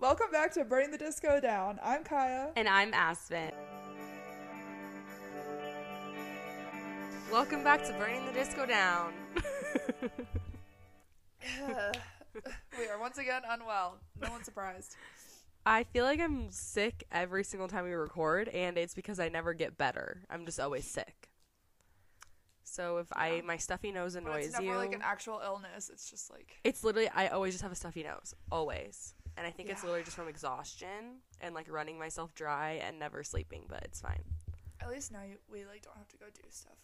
Welcome back to Burning the Disco Down. I'm Kaiya. And I'm Aspen. Welcome back to Burning the Disco Down. we are once again unwell. No one's surprised. I feel like I'm sick every single time we record, and it's because I never get better. I'm just always sick. So if I my stuffy nose But annoys it's never you, like an actual illness. It's just like it's literally I always just have a stuffy nose, always. And I think it's literally just from exhaustion and like running myself dry and never sleeping, but it's fine. at least now you, we like don't have to go do stuff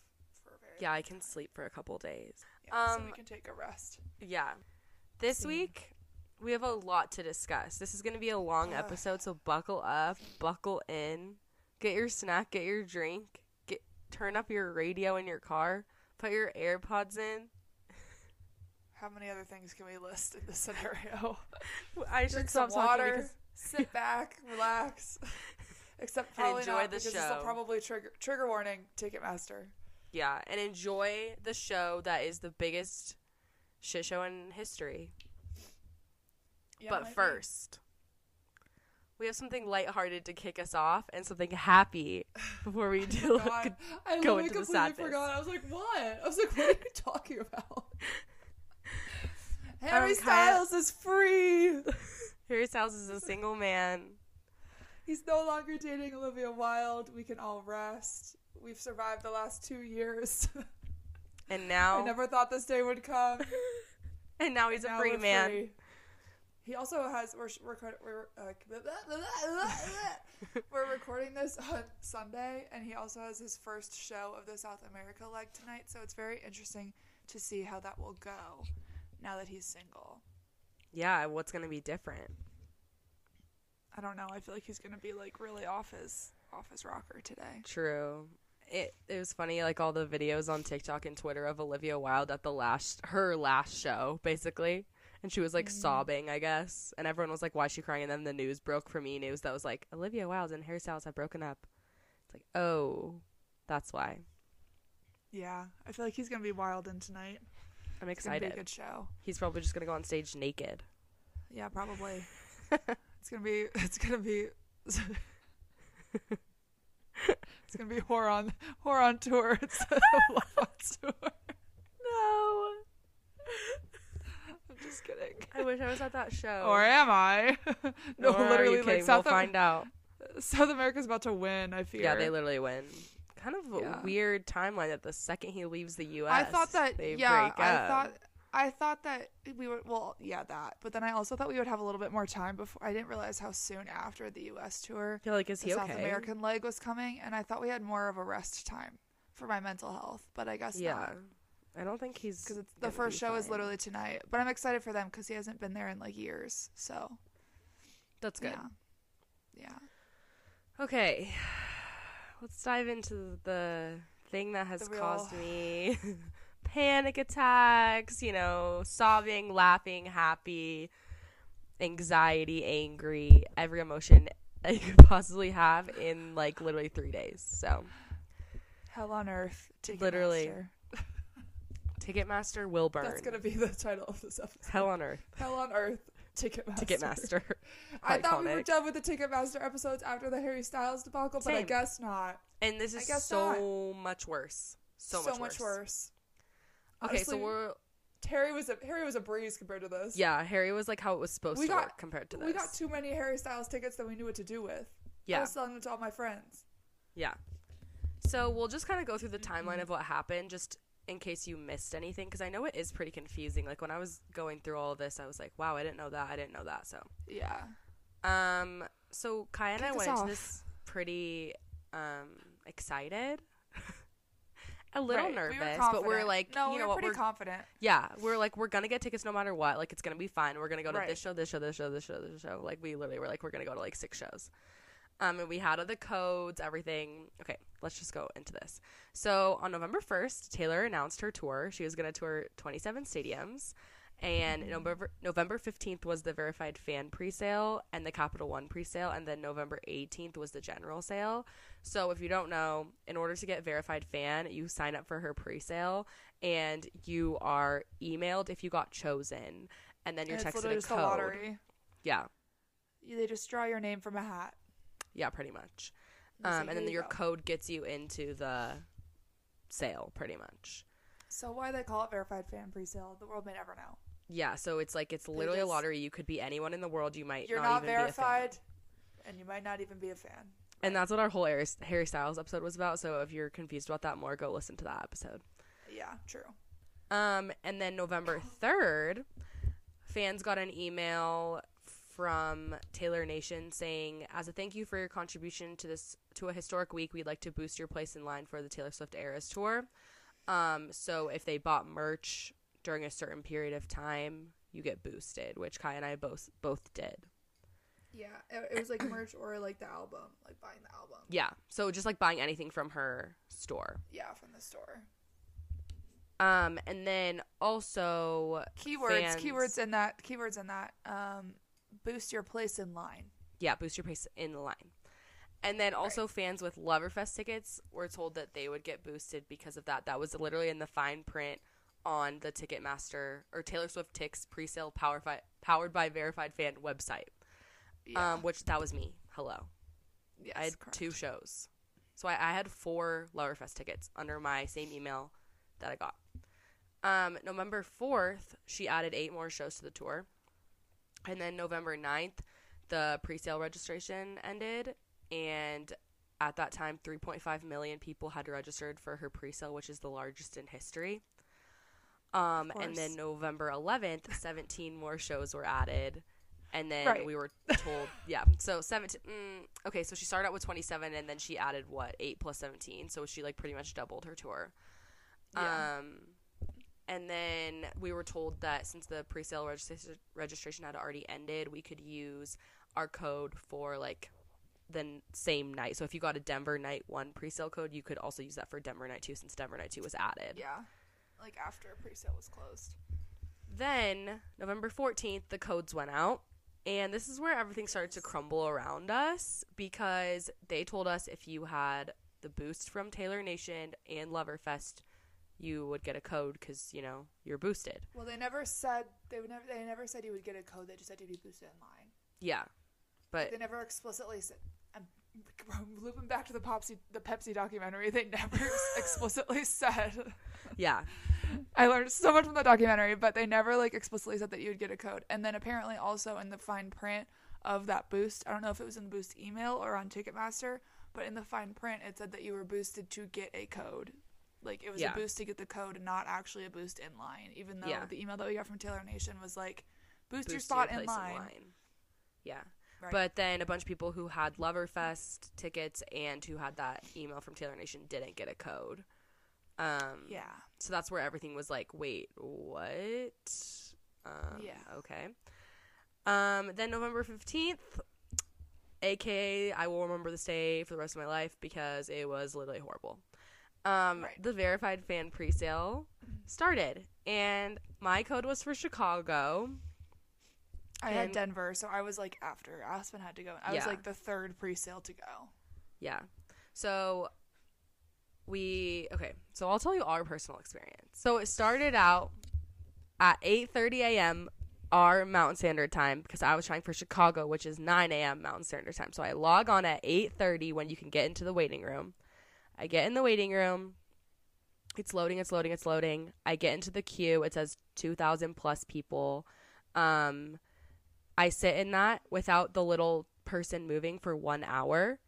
for a very Yeah, I can sleep for a couple days. Yeah, so we Um, can take a rest. Yeah. This Same. week, we have a lot to discuss. This is going to be a long episode, so buckle up, buckle in, get your snack, get your drink, get turn up your radio in your car, put your AirPods in. How many other things can we list in this scenario? I should Drink stop some talking water. because Sit back, relax. Except probably enjoy not the because this will probably trigger trigger warning. Ticketmaster. yeah, and enjoy the show that is the biggest shit show in history. Yeah, but might be. first, we have something lighthearted to kick us off and something happy before we oh do God, I go into the completely sadness. forgot. I was like, what? I was like, what are you talking about? Harry Um, Styles is free. Harry Styles is a single man. He's no longer dating Olivia Wilde. We can all rest. We've survived the last two years. And now I never thought this day would come. and now he's a Now free man. free. He also has we're we're we're, uh, we're recording this on Sunday, and he also has his first show of the South America leg tonight. So it's very interesting to see how that will go now that he's single. Yeah, what's gonna be different? I don't know. I feel like he's gonna be like really off his off his rocker today. True. It it was funny, like all the videos on TikTok and Twitter of Olivia Wilde at the last her last show, basically. And she was like Mm-hmm. sobbing, I guess. And everyone was like, Why is she crying? And then the news broke for me news that was like, Olivia Wilde and Harry Styles have broken up. It's like, oh, that's why. Yeah, I feel like he's gonna be wild in tonight. I'm excited. It's gonna be a good show. He's probably just gonna go on stage naked. Yeah, probably. it's gonna be. It's gonna be. it's gonna be horror on horror on tour instead of love on tour. No. I'm just kidding. I wish I was at that show. Or am I? no, Or literally, like? South we'll Am- find out. South America's about to win. I fear. Yeah, they literally win. Kind of a Yeah. weird timeline that the second he leaves the U.S., I thought that. they yeah, break I thought. I thought that we would. Well, yeah, that. But then I also thought we would have a little bit more time before. I didn't realize how soon after the U.S. tour I feel like is the he South okay? American leg was coming, and I thought we had more of a rest time for my mental health. But I guess Yeah, not. I don't think he's because the first be show is literally tonight. But I'm excited for them because he hasn't been there in like years. So That's good. yeah, yeah. Okay, let's dive into the thing that has real- caused me panic attacks. You know, sobbing, laughing, happy, anxiety, angry, every emotion I could possibly have in like literally three days. So. Hell on earth, Ticketmaster. Literally. Ticketmaster will burn. That's gonna be the title of this episode. Hell on earth. Hell on earth, Ticketmaster. Ticketmaster. I thought we were done with the Ticketmaster episodes after the Harry Styles debacle, but I guess not. And this is so much worse. So, much, worse. worse. Okay, Honestly, so we're Harry was a Harry was a breeze compared to this. yeah, Harry was like how it was supposed We to got- work compared to this. we got too many Harry Styles tickets that we knew what to do with. Yeah, I was selling them to all my friends. yeah. So we'll just kind of go through the Mm-hmm. timeline of what happened, just in case you missed anything, because I know it is pretty confusing. Like when I was going through all of this, I was like, "Wow, I didn't know that. I didn't know that." So, Yeah. um, so Kai and I Kick us went into this pretty um excited, a little Right. We nervous, but we're like, no, you we know were what, pretty we're confident. Yeah, we're like we're gonna get tickets no matter what. Like it's gonna be fine. We're gonna go to Right. this show, this show, this show, this show, this show. Like we literally were like we're gonna go to like six shows. Um, and we had all the codes, everything. Okay, let's just go into this. So on November first, Taylor announced her tour. She was gonna tour 27 stadiums, and November November 15th was the verified fan presale and the Capital One presale, and then November 18th was the general sale. So if you don't know, in order to get verified fan, you sign up for her presale and you are emailed if you got chosen, and then you're And texted a code. Yeah, they just draw your name from a hat. Yeah, pretty much. Um, and then your go." code gets you into the sale, pretty much. So why they call it verified fan pre-sale? The world may never know. Yeah, so it's like it's literally a lottery. You could be anyone in the world. You might You're not, not, even be a fan. verified, and you might not even be a fan. And that's what our whole Harry, Harry Styles episode was about. So if you're confused about that more, go listen to that episode. Yeah, true. Um, and then November 3rd, fans got an email from Taylor Nation saying, "As a thank you for your contribution to this to a historic week, we'd like to boost your place in line for the Taylor Swift Eras tour. Um, so if they bought merch during a certain period of time, you get boosted, which Kai and I both both did. Yeah, it, was like merch or like the album, like buying the album. Yeah, so just like buying anything from her store. Yeah, from the store. Um, and then also Keywords, Fans. keywords in that, keywords in that. Um, boost your place in line. yeah, boost your pace in the line. And then also fans with Loverfest tickets were told that they would get boosted because of that. That was literally in the fine print on the Ticketmaster or Taylor Swift Tix presale powered by powered by Verified Fan website. Yeah. Um, which that was me. Hello. yes, I had correct. two shows. So I, I had four Loverfest tickets under my same email that I got. Um, November 4th, she added eight more shows to the tour. And then November 9th, the pre sale registration ended. And at that time, 3.5 million people had registered for her pre sale, which is the largest in history. Um, and then. November 11th, 17 more shows were added. And then Right. we were told, yeah. So 17, mm, okay, so she started out with 27 and then she added what, 8 plus 17. So she like pretty much doubled her tour. Yeah. Um, and then we were told that since the pre-sale registration registration had already ended, we could use our code for like the same night. So if you got a Denver Night One pre-sale code, you could also use that for Denver Night Two, since Denver Night Two was added. Yeah, like after pre-sale was closed. Then November fourteenth, the codes went out. And this is where everything started to crumble around us because they told us if you had the boost from Taylor Nation and Loverfest, you would get a code because you know you're boosted. Well, they never said they would never. They never said you would get a code. They just said you'd be boosted in line. Yeah, but They never explicitly said. I'm um, looping back to the Popsy, the Pepsi documentary. They never explicitly said. yeah, I learned so much from the documentary, but they never like explicitly said that you would get a code. And then apparently also in the fine print of that boost, I don't know if it was in the boost email or on Ticketmaster, but in the fine print it said that you were boosted to get a code. Like it was Yeah. a boost to get the code and not actually a boost in line. Even though Yeah. the email that we got from Taylor Nation was like boost, your spot your in place line. Yeah. Right. But then a bunch of people who had Loverfest tickets and who had that email from Taylor Nation didn't get a code. Um, yeah. So that's where everything was like, wait, what? Um, Yeah. Okay. Um, then November 15th, aka I will remember this day for the rest of my life because it was literally horrible. Um, Right. The verified fan presale started, and my code was for Chicago. I had Denver, so I was like after Aspen had to go. I was like the third pre-sale to go. Yeah. So we okay, so I'll tell you our personal experience. So it started out at 8:30 a.m. our Mountain Standard Time because I was trying for Chicago, which is 9 a.m. Mountain Standard Time. So I log on at 8:30 when you can get into the waiting room. I get in the waiting room. It's loading, it's loading, it's loading. I get into the queue. It says 2,000 plus people. Um, I sit in that without the little person moving for one hour.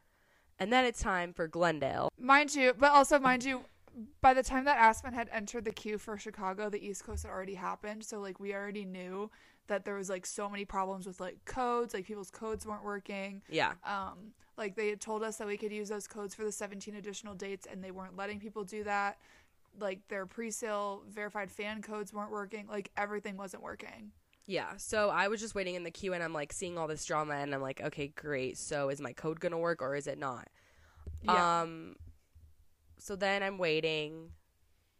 And then it's time for Glendale. Mind you, but also mind you, by the time that Aspen had entered the queue for Chicago, the East Coast had already happened. So like we already knew that there was like so many problems with like codes, like people's codes weren't working. Yeah. Um, like they had told us that we could use those codes for the 17 additional dates, and they weren't letting people do that. Like their pre-sale verified fan codes weren't working. Like everything wasn't working. Yeah. So I was just waiting in the queue and I'm like seeing all this drama and I'm like, okay, great. So is my code going to work or is it not? Yeah. Um so then I'm waiting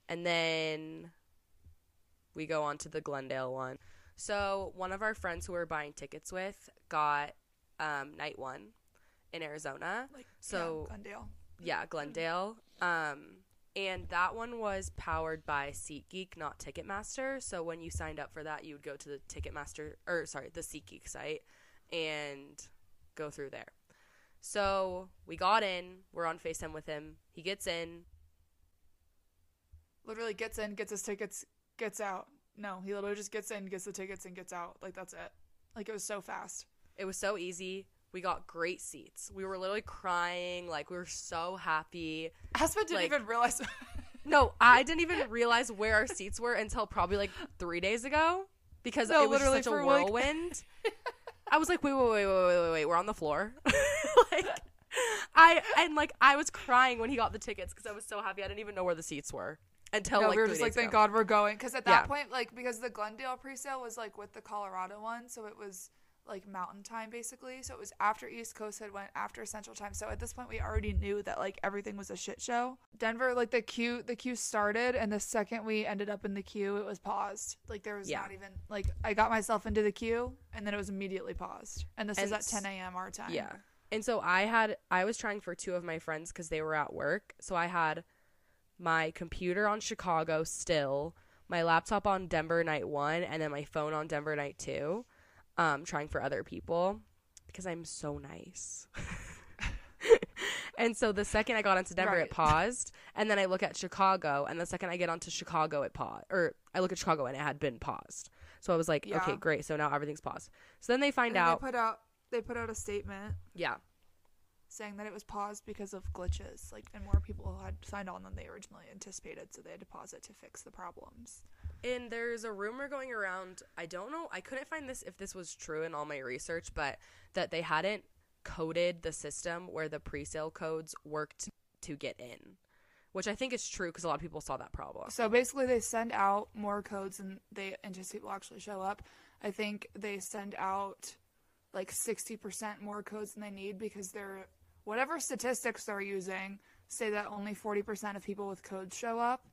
and then we go on to the Glendale one. So one of our friends who we are buying tickets with got um night 1 in Arizona. Like So- yeah, Glendale. Yeah, Glendale. Um, and that one was powered by SeatGeek, not Ticketmaster. So when you signed up for that, you would go to the Ticketmaster, or sorry, the SeatGeek site, and go through there. So we got in. We're on FaceTime with him. He gets in. Literally gets in, gets his tickets, gets out. No, he literally just gets in, gets the tickets, and gets out. Like that's it. Like it was so fast. It was so easy. We got great seats. We were literally crying. Like we were so happy. Aspen didn't Like- even realize. No, I didn't even realize where our seats were until probably like three days ago because No, it was such a for, like- whirlwind. I was like, wait, wait, wait, wait, wait, wait, wait, we're on the floor. like, I and like I was crying when he got the tickets because I was so happy. I didn't even know where the seats were until no, like we were just like, thank ago. God we're going. Because at that Yeah. point, like, because the Glendale pre-sale was like with the Colorado one, so it was like mountain time basically. So it was after East Coast had went after Central Time. So at this point, we already knew that like everything was a shit show. Denver, like the queue, the queue started, and the second we ended up in the queue, it was paused. Like there was Yeah. not even like I got myself into the queue, and then it was immediately paused. And this And was at 10 a.m. our time. Yeah. And so I had I was trying for two of my friends because they were at work. So I had my computer on Chicago still, my laptop on Denver night one, and then my phone on Denver night two. Um, trying for other people because I'm so nice. and so the second I got onto Denver, Right. it paused, and then I look at Chicago, and the second I get onto Chicago, it paused, or I look at Chicago and it had been paused. So I was like, Yeah. okay, great. So now everything's paused. So then they find then out, they put out they put out a statement yeah, saying that it was paused because of glitches, like, and more people had signed on than they originally anticipated, so they had to pause it to fix the problems. And there's a rumor going around. I don't know. I couldn't find this if this was true in all my research, but that they hadn't coded the system where the pre-sale codes worked to get in, which I think is true because a lot of people saw that problem. So basically, they send out more codes than they anticipate will actually show up. I think they send out like 60% more codes than they need because they're whatever statistics they're using say that only 40% of people with codes show up,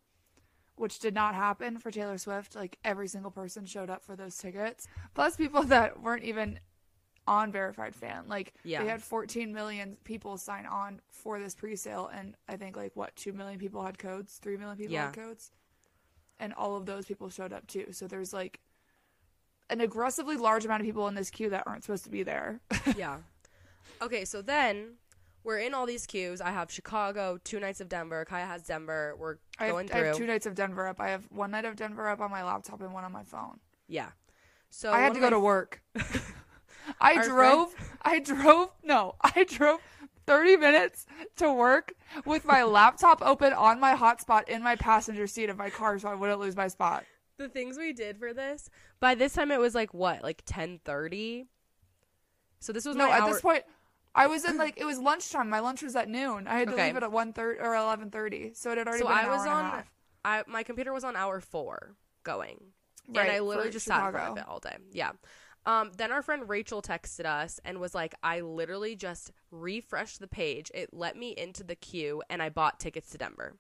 which did not happen for Taylor Swift. Like every single person showed up for those tickets. Plus people that weren't even on verified fan. Like Yeah. they had 14 million people sign on for this pre-sale and I think like what 2 million people had codes, 3 million people Yeah. had codes. And all of those people showed up too. So there's like an aggressively large amount of people in this queue that aren't supposed to be there. yeah. Okay, so then we're in all these queues. I have Chicago, two nights of Denver. Kaiya has Denver. We're I have, going I have two nights of Denver up. I have one night of Denver up on my laptop and one on my phone. yeah. So I had one to of go my to work. I Our drove. I drove. No, I drove 30 minutes to work with my laptop open on my hotspot in my passenger seat of my car, so I wouldn't lose my spot. the things we did for this. By this time, it was like what, like ten thirty. So this was No, my at hour. this point, I was in like it was lunchtime. My lunch was at noon. I had to Okay. leave it at one thirty or 11:30, so it had already so been an I hour was and a on. half. I my computer was on hour four going, Right, and I literally for just sat in front Chicago. of it all day. Yeah. Um, then our friend Rachel texted us and was like, I literally just refreshed the page. It let me into the queue and I bought tickets to Denver.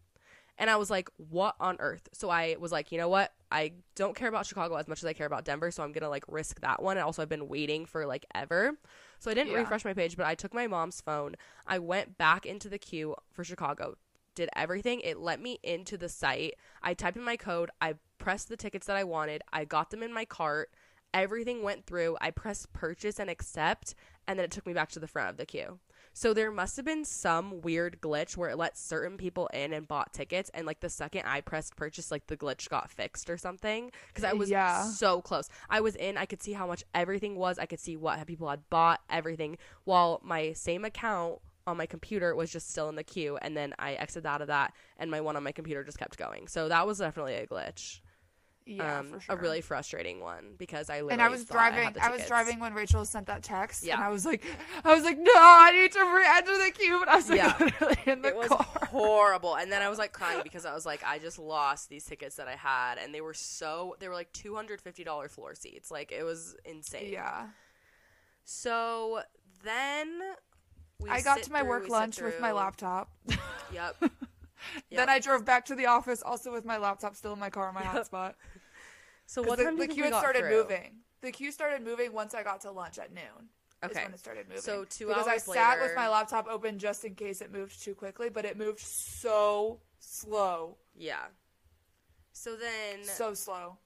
And I was like, what on earth? So I was like, you know what? I don't care about Chicago as much as I care about Denver. So I'm going to like risk that one. And also, I've been waiting for like ever. So I didn't Yeah. refresh my page, but I took my mom's phone. I went back into the queue for Chicago, did everything. It let me into the site. I typed in my code. I pressed the tickets that I wanted. I got them in my cart. Everything went through. I pressed purchase and accept, and then it took me back to the front of the queue. So there must have been some weird glitch where it let certain people in and bought tickets, and like the second I pressed purchase, like the glitch got fixed or something. Because I was Yeah. so close. I was in. I could see how much everything was. I could see what people had bought, everything. While my same account on my computer was just still in the queue, and then I exited out of that, and my one on my computer just kept going. So that was definitely a glitch. Yeah, um, for sure. a really frustrating one because I and I was thought I, driving. I, was driving when Rachel sent that text, Yeah. and I was like, I was like, no, I need to re-enter the queue, but I was like, Yeah. literally in the It was horrible, and then I was like crying because I was like, I just lost these tickets that I had, and they were so they were like two hundred fifty dollar floor seats, like it was insane. Yeah, So then we I got to my through- work lunch with my laptop. Yep. Then I drove back to the office, also with my laptop still in my car, on my Yep. hotspot. So what the, time do the queue had started through? moving. The queue started moving once I got to lunch at noon. Okay. when it started moving. So two because I hours sat with my laptop open just in case it moved too quickly, but it moved so slow, Yeah. So then so slow.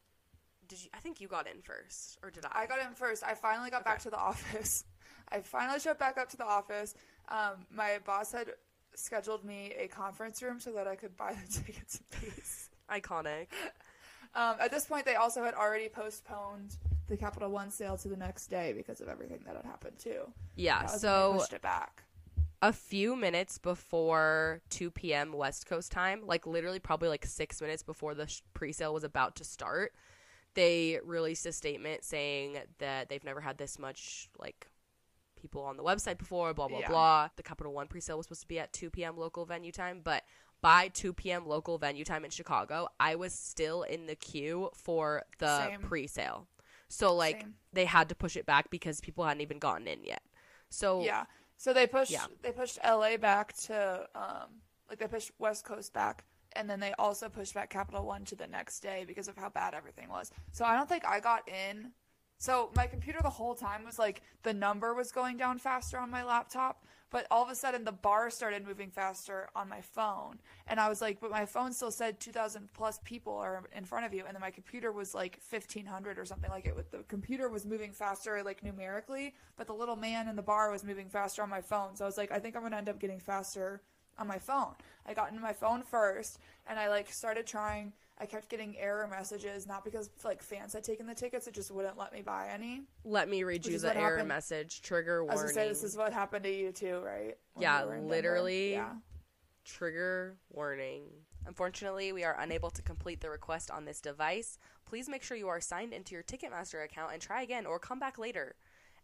did you? I think you got in first, or did I? I got in first. I finally got back to the office. I finally showed back up to the office. Um, my boss had scheduled me a conference room so that I could buy the tickets in peace. Iconic. Um, at this point, they also had already postponed the Capital One sale to the next day because of everything that had happened too. Yeah. That was when they So pushed it back. a few minutes before 2 p.m. West Coast time, like literally probably like six minutes before the sh- pre-sale was about to start, they released a statement saying that they've never had this much like people on the website before. Blah blah Yeah. blah. The Capital One pre-sale was supposed to be at 2 p.m. local venue time, but by 2 p.m. local venue time in Chicago, I was still in the queue for the Same. pre-sale. So like Same. they had to push it back because people hadn't even gotten in yet. So Yeah. So they pushed Yeah. they pushed LA back to um like they pushed West Coast back and then they also pushed back Capital One to the next day because of how bad everything was. So I don't think I got in. So my computer the whole time was like the number was going down faster on my laptop, but all of a sudden the bar started moving faster on my phone. And I was like, but my phone still said 2000 plus people are in front of you and then my computer was like 1500 or something like it with the computer was moving faster like numerically, but the little man in the bar was moving faster on my phone. So I was like, I think I'm going to end up getting faster on my phone. I got into my phone first and I like started trying I kept getting error messages, not because like fans had taken the tickets, it just wouldn't let me buy any. let me read you the error happened- message. Trigger warning. I was warning. gonna say this is what happened to you too, right? When Yeah, you were in Denver? literally. Yeah. Trigger warning. Unfortunately, we are unable to complete the request on this device. Please make sure you are signed into your Ticketmaster account and try again or come back later.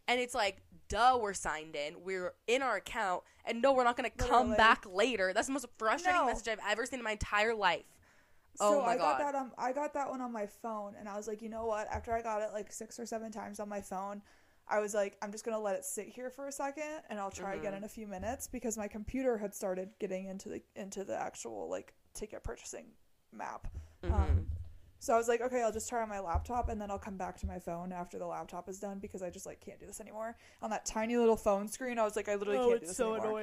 And it's like, duh, we're signed in. We're in our account. And no, we're not going to come back later. That's the most frustrating No. message I've ever seen in my entire life. So Oh my I got that on I got that one on my phone and I was like, you know what? After I got it like six or seven times on my phone, I was like, I'm just gonna let it sit here for a second and I'll try again Mhm. in a few minutes because my computer had started getting into the into the actual like ticket purchasing map. Mhm. Um, so I was like, okay, I'll just try on my laptop and then I'll come back to my phone after the laptop is done because I just like can't do this anymore. On that tiny little phone screen, I was like, I literally Oh, can't do this anymore.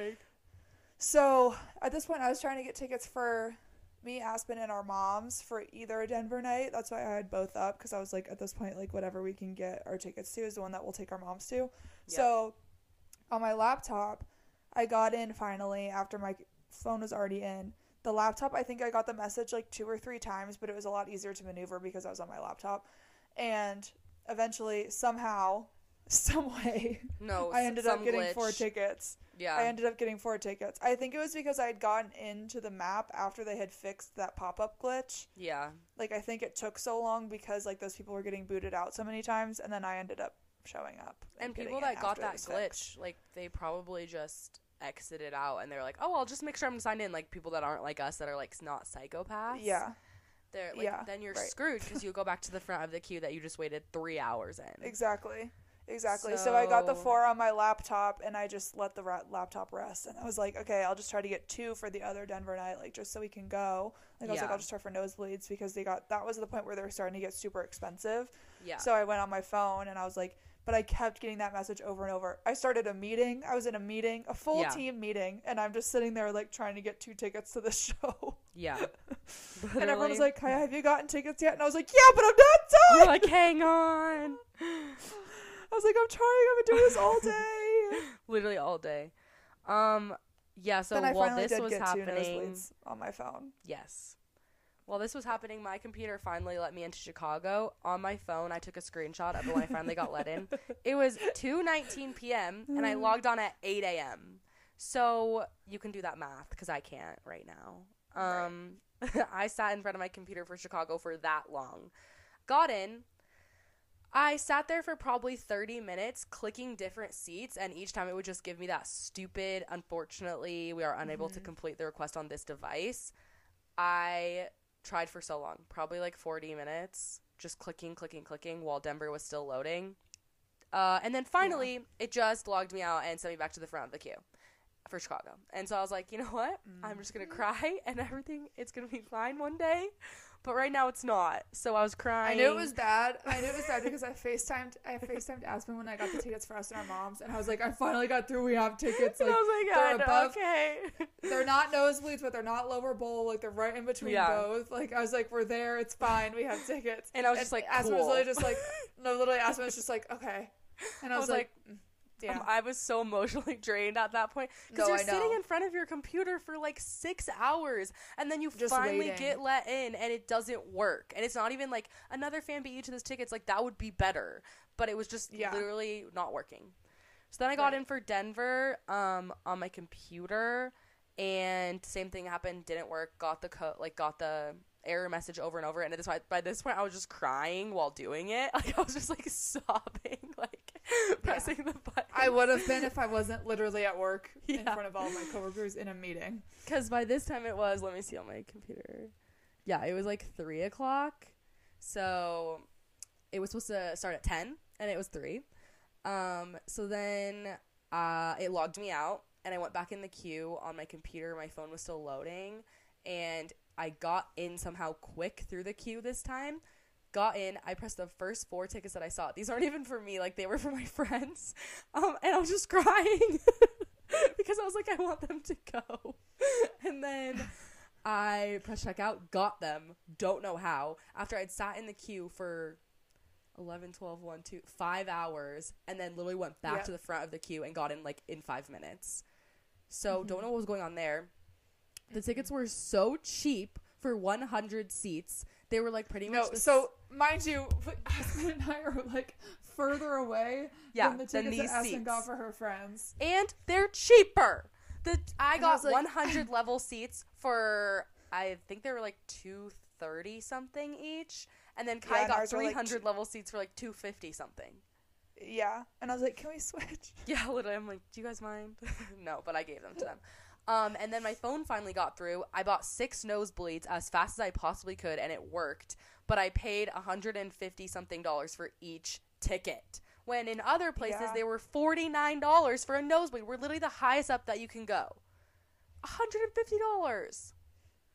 So at this point, I was trying to get tickets for me, Aspen, and our moms for either a Denver night. That's why I had both up because I was like, at this point, like whatever we can get our tickets to is the one that we'll take our moms to. So on my laptop, I got in finally after my phone was already in. The laptop, I think I got the message like two or three times, but it was a lot easier to maneuver because I was on my laptop. And eventually, somehow, some way, No, I ended up getting glitch. four tickets. Yeah. I ended up getting four tickets. I think it was because I had gotten into the map after they had fixed that pop up glitch. yeah. Like I think it took so long because like those people were getting booted out so many times, and then I ended up showing up. And getting people that got that glitch, fixed. like they probably just exited out and they're like, "Oh, I'll just make sure I'm signed in." Like people that aren't like us that are like not psychopaths. Yeah, They're like, Yeah, then you're right. screwed because you go back to the front of the queue that you just waited three hours in. exactly. Exactly. So, I got the four on my laptop, and I just let the ra- laptop rest. And I was like, okay, I'll just try to get two for the other Denver night, like just so we can go. Like I was like, I'll just try for nosebleeds because they got that was the point where they were starting to get super expensive. Yeah. So I went on my phone and I was like, but I kept getting that message over and over. I started a meeting. I was in a meeting, a full Yeah. team meeting, and I'm just sitting there like trying to get two tickets to the show. yeah. and everyone was like, Kaiya, have you gotten tickets yet? And I was like, yeah, but I'm not You're done. like, hang on. I was like, I'm trying. I've been doing this all day. Literally all day. Um. Yeah. So then I while this was happening, on my phone. Yes. While this was happening, my computer finally let me into Chicago. On my phone, I took a screenshot of when I finally got let in. It was 2:19 p.m. and I logged on at 8 a.m. So you can do that math because I can't right now. Right. Um, I sat in front of my computer for Chicago for that long. Got in. I sat there for probably 30 minutes clicking different seats, and each time it would just give me that stupid, unfortunately, we are unable to Mhm. complete the request on this device. I tried for so long, probably like 40 minutes, just clicking, clicking, clicking while Denver was still loading. Uh, and then finally, it just logged me out and sent me back to the front of the queue for Chicago. And so I was like, you know what? I'm just going to cry and everything, it's going to be fine one day. But right now it's not. So I was crying. I knew it was bad. I knew it was bad because I FaceTimed I FaceTimed Aspen when I got the tickets for us and our moms and I was like, I finally got through, we have tickets. And Like I was like, they're "God, above- okay. they're not nosebleeds, but they're not lower bowl, like they're right in between Yeah. both. Like I was like, We're there, it's fine, we have tickets. And I was just like, Aspen was literally just like no literally Aspen was just like, Okay. And I I was, was like, "Mm, Damn. Um, I was so emotionally drained at that point because No, you're sitting in front of your computer for like six hours and then you Just finally waiting. get let in and it doesn't work and it's not even like another fan beat you to this tickets like that would be better but it was just Yeah. literally not working so then i got Right. in for denver um on my computer and same thing happened didn't work got the code like got the error message over and over and at this point by this point i was just crying while doing it like i was just like sobbing like pressing the button I would have been if I wasn't literally at work in front of all my coworkers in a meeting. Because by this time it was, let me see on my computer. Yeah, it was like 3 o'clock. So it was supposed to start at 10, and it was 3. Um, so then uh, it logged me out, and I went back in the queue on my computer. My phone was still loading, and I got in somehow quick through the queue this time. Got in, I pressed the first four tickets that I saw. These aren't even for me, like they were for my friends. Um, and I was just crying because I was like, I want them to go. and then I pressed checkout, got them, don't know how. After I'd sat in the queue for 11, 12, 1, 2, 5 hours, and then literally went back Yeah. to the front of the queue and got in like in five minutes. So Mm-hmm. don't know what was going on there. The tickets were so cheap for 100 seats. They were like pretty No, much the so mind you, Aspen and I are like further away Yeah, than the than tickets these that Aspen got seats. for her friends. and they're cheaper. The I And got like- 100 level seats for I think they were like 230 something each, and then Kai Yeah, got ours were, like, 300 level seats for like 250 something. Yeah, and I was like, "Can we switch?" Yeah, literally. I'm like, do you guys mind? no, but I gave them to them. Um, and then my phone finally got through. I bought six nosebleeds as fast as I possibly could, and it worked. But I paid 150 something dollars for each ticket. When in other places Yeah. they were $49 for a nosebleed. We're literally the highest up that you can go. $150.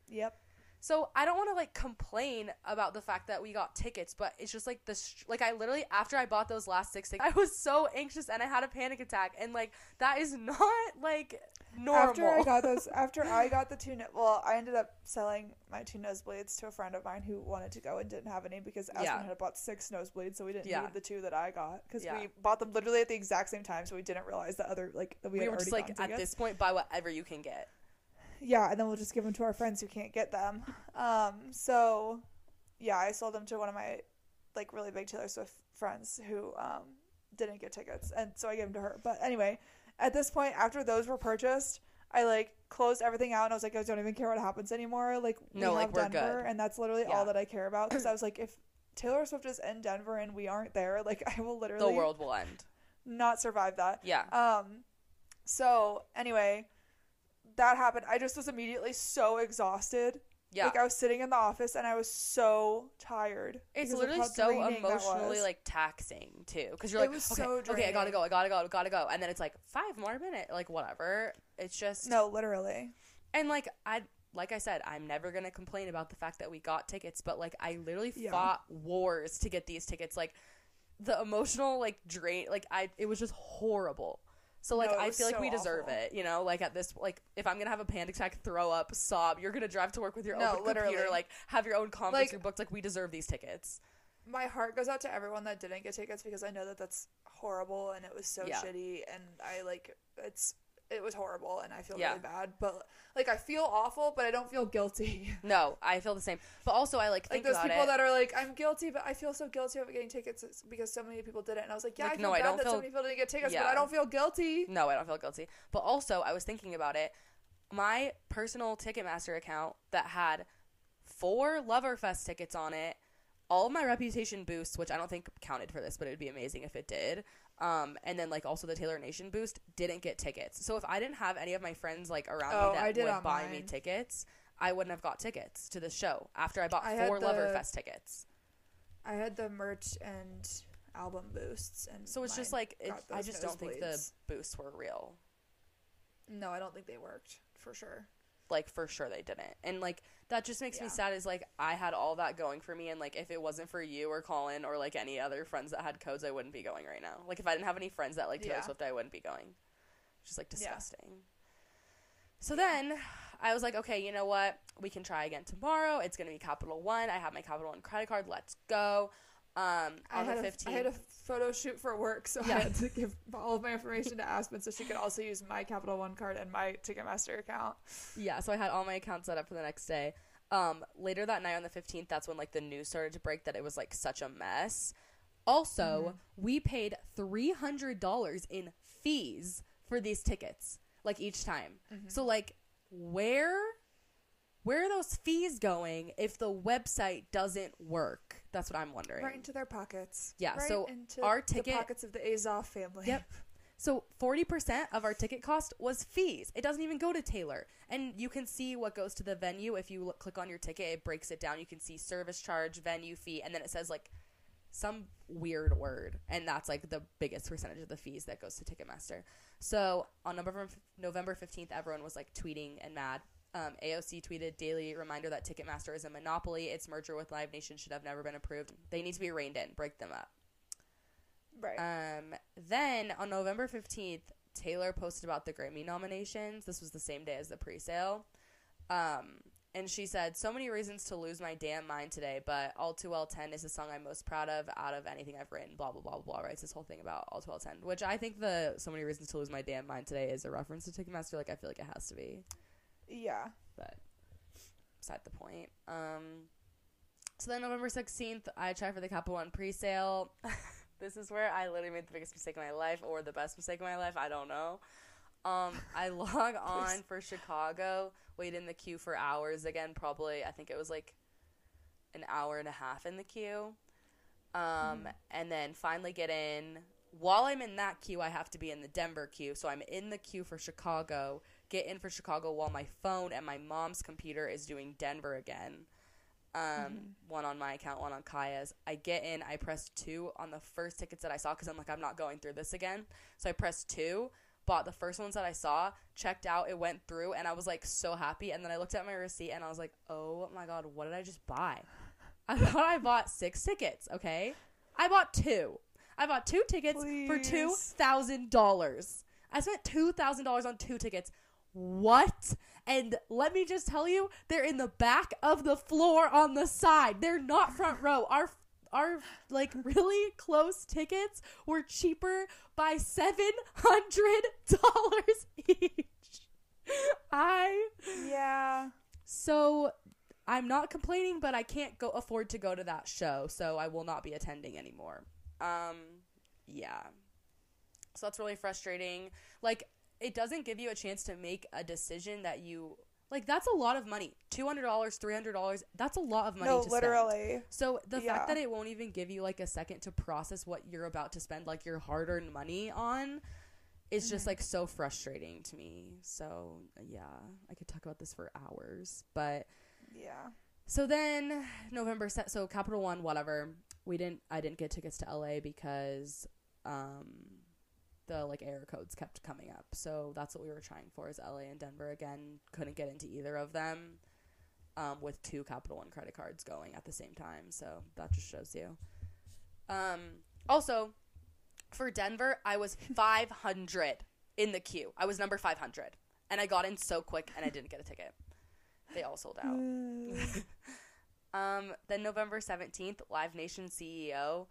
Yep. So I don't want to like complain about the fact that we got tickets, but it's just like this. Like I literally after I bought those last six tickets, I was so anxious and I had a panic attack, and like that is not like normal. After I got those, after I got the two, no- well, I ended up selling my two nosebleeds to a friend of mine who wanted to go and didn't have any because Aspen Yeah. had bought six nosebleeds, so we didn't Yeah. need the two that I got because Yeah. we bought them literally at the exact same time, so we didn't realize that other like that we, we were just like at this point buy whatever you can get. Yeah, and then we'll just give them to our friends who can't get them. Um, so yeah, I sold them to one of my like really big Taylor Swift friends who um didn't get tickets, and so I gave them to her. But anyway, at this point, after those were purchased, I like closed everything out, and I was like, I don't even care what happens anymore. Like we No, like, have we're Denver, good. and that's literally Yeah. all that I care about. Because I was like, if Taylor Swift is in Denver and we aren't there, like I will literally The world will end. not survive that. Yeah. Um, so anyway, that happened. I just was immediately so exhausted. Yeah. Like I was sitting in the office and I was so tired. it's literally so emotionally like taxing too, because you're It like, okay, so okay, I gotta go, I gotta go, gotta go, and then it's like five more minutes, like whatever. It's just no, literally. And like I like I said, I'm never gonna complain about the fact that we got tickets, but like I literally Yeah. fought wars to get these tickets. Like the emotional like drain like I it was just horrible. So like No, I feel like we deserve awful. it, you know. Like at this, like if I'm gonna have a panic attack, throw up, sob, you're gonna drive to work with your No, own computer, like have your own conference Like- room booked. Like we deserve these tickets. My heart goes out to everyone that didn't get tickets because I know that that's horrible and it was so Yeah. shitty and I like it's it was horrible and I feel Yeah. really bad. But like I feel awful, but I don't feel guilty. No, I feel the same. But also, I like like think those people it. that are like, I'm guilty, but I feel so guilty about getting tickets because so many people did it. And I was like, yeah, Like, I feel no, I bad don't that feel- so many people didn't get tickets, but I don't feel guilty. No, I don't feel guilty. But also, I was thinking about it. My personal Ticketmaster account that had four Loverfest tickets on it, all of my reputation boosts, which I don't think counted for this, but it would be amazing if it did. Um, and then like also the Taylor Nation boost didn't get tickets. So if I didn't have any of my friends like around Oh, me that would on buy me tickets, I wouldn't have got tickets to the show after I bought I four the- Loverfest tickets. I had the merch and album boosts, and So it's just like it, I just don't think the boosts were real. No, I don't think they worked for sure. like for sure they didn't. And like that just makes me sad is like I had all that going for me and like if it wasn't for you or Colin or like any other friends that had codes, I wouldn't be going right now. Like if I didn't have any friends that like Taylor Yeah. Swift, I wouldn't be going. Which is like Yeah. disgusting. So then I was like, okay, you know what? We can try again tomorrow. It's gonna be Capital One. I have my Capital One credit card. Let's go. Um, I on had, the a, I had a photo shoot for work, so Yeah. I had to give all of my information to Aspen so she could also use my Capital One card and my Ticketmaster account. Yeah, so I had all my accounts set up for the next day. Um, later that night on the 15th, that's when like the news started to break that it was like such a mess. Also, we paid $300 in fees for these tickets like each time. So like where where are those fees going if the website doesn't work? That's what I'm wondering. Right into their pockets. Yeah, Right so into our the ticket- pockets of the Azoff family. Yep. So 40% of our ticket cost was fees. It doesn't even go to Taylor. And you can see what goes to the venue. If you look, click on your ticket, it breaks it down. You can see service charge, venue fee, and then it says like some weird word. And that's like the biggest percentage of the fees that goes to Ticketmaster. So on November, November 15th, everyone was like tweeting and mad. Um, AOC tweeted daily reminder that Ticketmaster is a monopoly. Its merger with Live Nation should have never been approved. They need to be reined in, break them up. Right. Um, then on November 15th, Taylor posted about the Grammy nominations. This was the same day as the pre sale. Um, and she said, So many reasons to lose my damn mind today, but All Too Well 10 is the song I'm most proud of out of anything I've written. Blah, blah, blah, blah. Blah. Writes this whole thing about All Too Well 10, which I think the So many reasons to lose my damn mind today is a reference to Ticketmaster. Like, I feel like it has to be yeah. but beside the point. Um, so then November 16th, I try for the Capital One pre-sale. this is where I literally made the biggest mistake of my life or the best mistake of my life. I don't know. Um, I log on for Chicago, wait in the queue for hours again, probably, I think it was like an hour and a half in the queue. Um, and then finally get in. While I'm in that queue, I have to be in the Denver queue. So I'm in the queue for Chicago, get in for Chicago while my phone and my mom's computer is doing Denver again. Um, one on my account, one on Kaiya's. I get in, I press two on the first tickets that I saw because I'm like, I'm not going through this again. So I pressed two, bought the first ones that I saw, checked out, it went through, and I was like so happy. And then I looked at my receipt and I was like, oh my god, what did I just buy? I thought I bought six tickets, okay? I bought two. I bought two tickets for two thousand dollars. I spent two thousand dollars on two tickets. What? And let me just tell you, they're in the back of the floor on the side. They're not front row. Our our like really close tickets were cheaper by seven hundred dollars each. I Yeah. so I'm not complaining, but I can't go afford to go to that show, so I will not be attending anymore. Um, yeah. So that's really frustrating. Like, it doesn't give you a chance to make a decision that you like. That's a lot of money. Two hundred dollars, three hundred dollars. That's a lot of money. No, to spend. literally. So the Yeah. fact that it won't even give you like a second to process what you're about to spend like your hard-earned money on is just Mm-hmm. like so frustrating to me. So yeah, I could talk about this for hours, but Yeah. so then November set so Capital One whatever. We didn't I didn't get tickets to LA because um the like error codes kept coming up. So that's what we were trying for is LA and Denver again. Couldn't get into either of them. Um, with two Capital One credit cards going at the same time. So that just shows you. Um, also, for Denver, I was 500 in the queue. I was number 500. And I got in so quick and I didn't get a ticket. They all sold out. Um, then November 17th, Live Nation CEO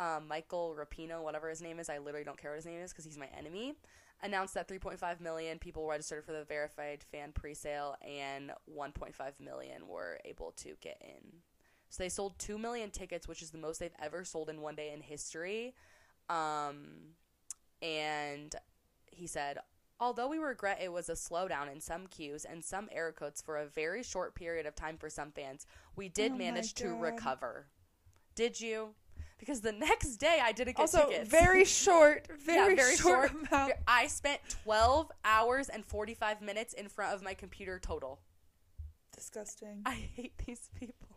um, Michael Rapino, whatever his name is, I literally don't care what his name is because he's my enemy, announced that 3.5 million people registered for the verified fan presale and 1.5 million were able to get in. So they sold 2 million tickets, which is the most they've ever sold in one day in history. Um, and he said, Although we regret it was a slowdown in some queues and some error codes for a very short period of time for some fans, we did Oh manage to recover. Did you? Because the next day I didn't get Also, tickets. very short, very, very short, short. amount. I spent 12 hours and 45 minutes in front of my computer total. Disgusting. I hate these people.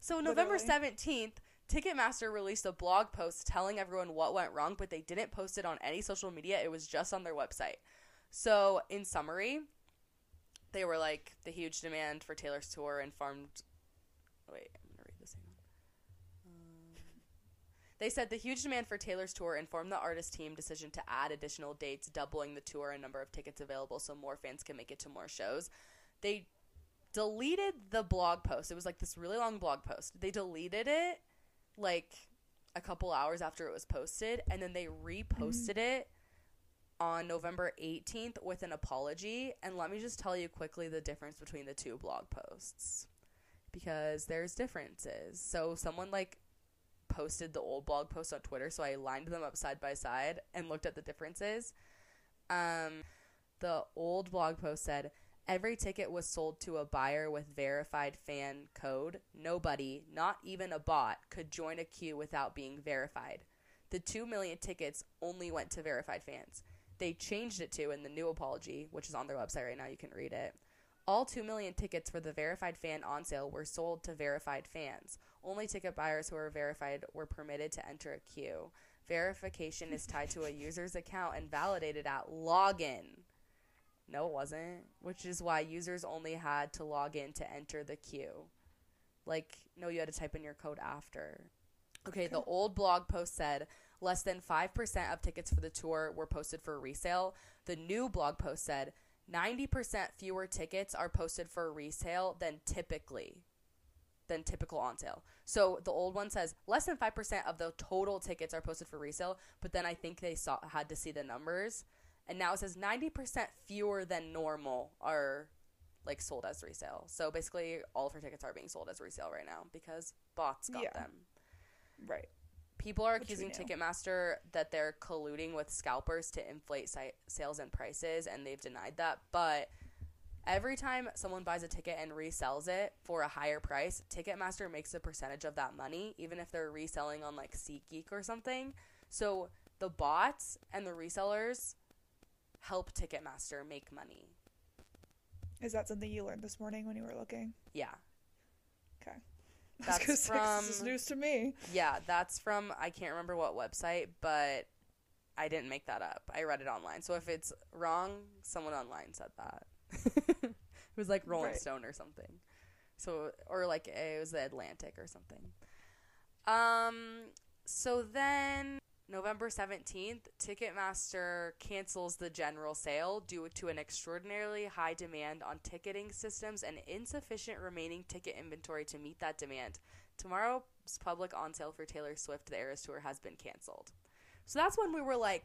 So November Literally. 17th, Ticketmaster released a blog post telling everyone what went wrong, but they didn't post it on any social media. It was just on their website. So, in summary, they were like the huge demand for Taylor's tour informed. Wait, I'm gonna read this. Hang on. Um, they said the huge demand for Taylor's tour informed the artist team decision to add additional dates, doubling the tour and number of tickets available so more fans can make it to more shows. They deleted the blog post. It was like this really long blog post. They deleted it like a couple hours after it was posted and then they reposted mm-hmm. it on November 18th with an apology. And let me just tell you quickly the difference between the two blog posts because there's differences. So someone like posted the old blog post on Twitter, so I lined them up side by side and looked at the differences. Um, the old blog post said every ticket was sold to a buyer with verified fan code. Nobody, not even a bot, could join a queue without being verified. The 2 million tickets only went to verified fans. They changed it to in the new apology, which is on their website right now, you can read it. All 2 million tickets for the verified fan on sale were sold to verified fans. Only ticket buyers who are verified were permitted to enter a queue. Verification is tied to a user's account and validated at login. No, it wasn't. Which is why users only had to log in to enter the queue. Like, no, you had to type in your code after. Okay, the old blog post said less than 5% of tickets for the tour were posted for resale. The new blog post said 90% fewer tickets are posted for resale than typically than typical on sale. So the old one says less than 5% of the total tickets are posted for resale, but then I think they saw had to see the numbers. And now it says 90% fewer than normal are like sold as resale. So basically all of her tickets are being sold as resale right now because bots got Yeah. them. Right. People are Which accusing. Ticketmaster that they're colluding with scalpers to inflate sales and prices, and they've denied that. But every time someone buys a ticket and resells it for a higher price, Ticketmaster makes a percentage of that money, even if they're reselling on like SeatGeek or something. So the bots and the resellers help Ticketmaster make money. Is that something you learned this morning when you were looking? Yeah. Okay. That's from this is news to me. Yeah, that's from I can't remember what website, but I didn't make that up. I read it online. So if it's wrong, someone online said that. It was like Rolling Right. Stone or something. So or like it was the Atlantic or something. Um so then November 17th, Ticketmaster cancels the general sale due to an extraordinarily high demand on ticketing systems and insufficient remaining ticket inventory to meet that demand. Tomorrow's public on sale for Taylor Swift, the Eras Tour, has been canceled. So that's when we were like,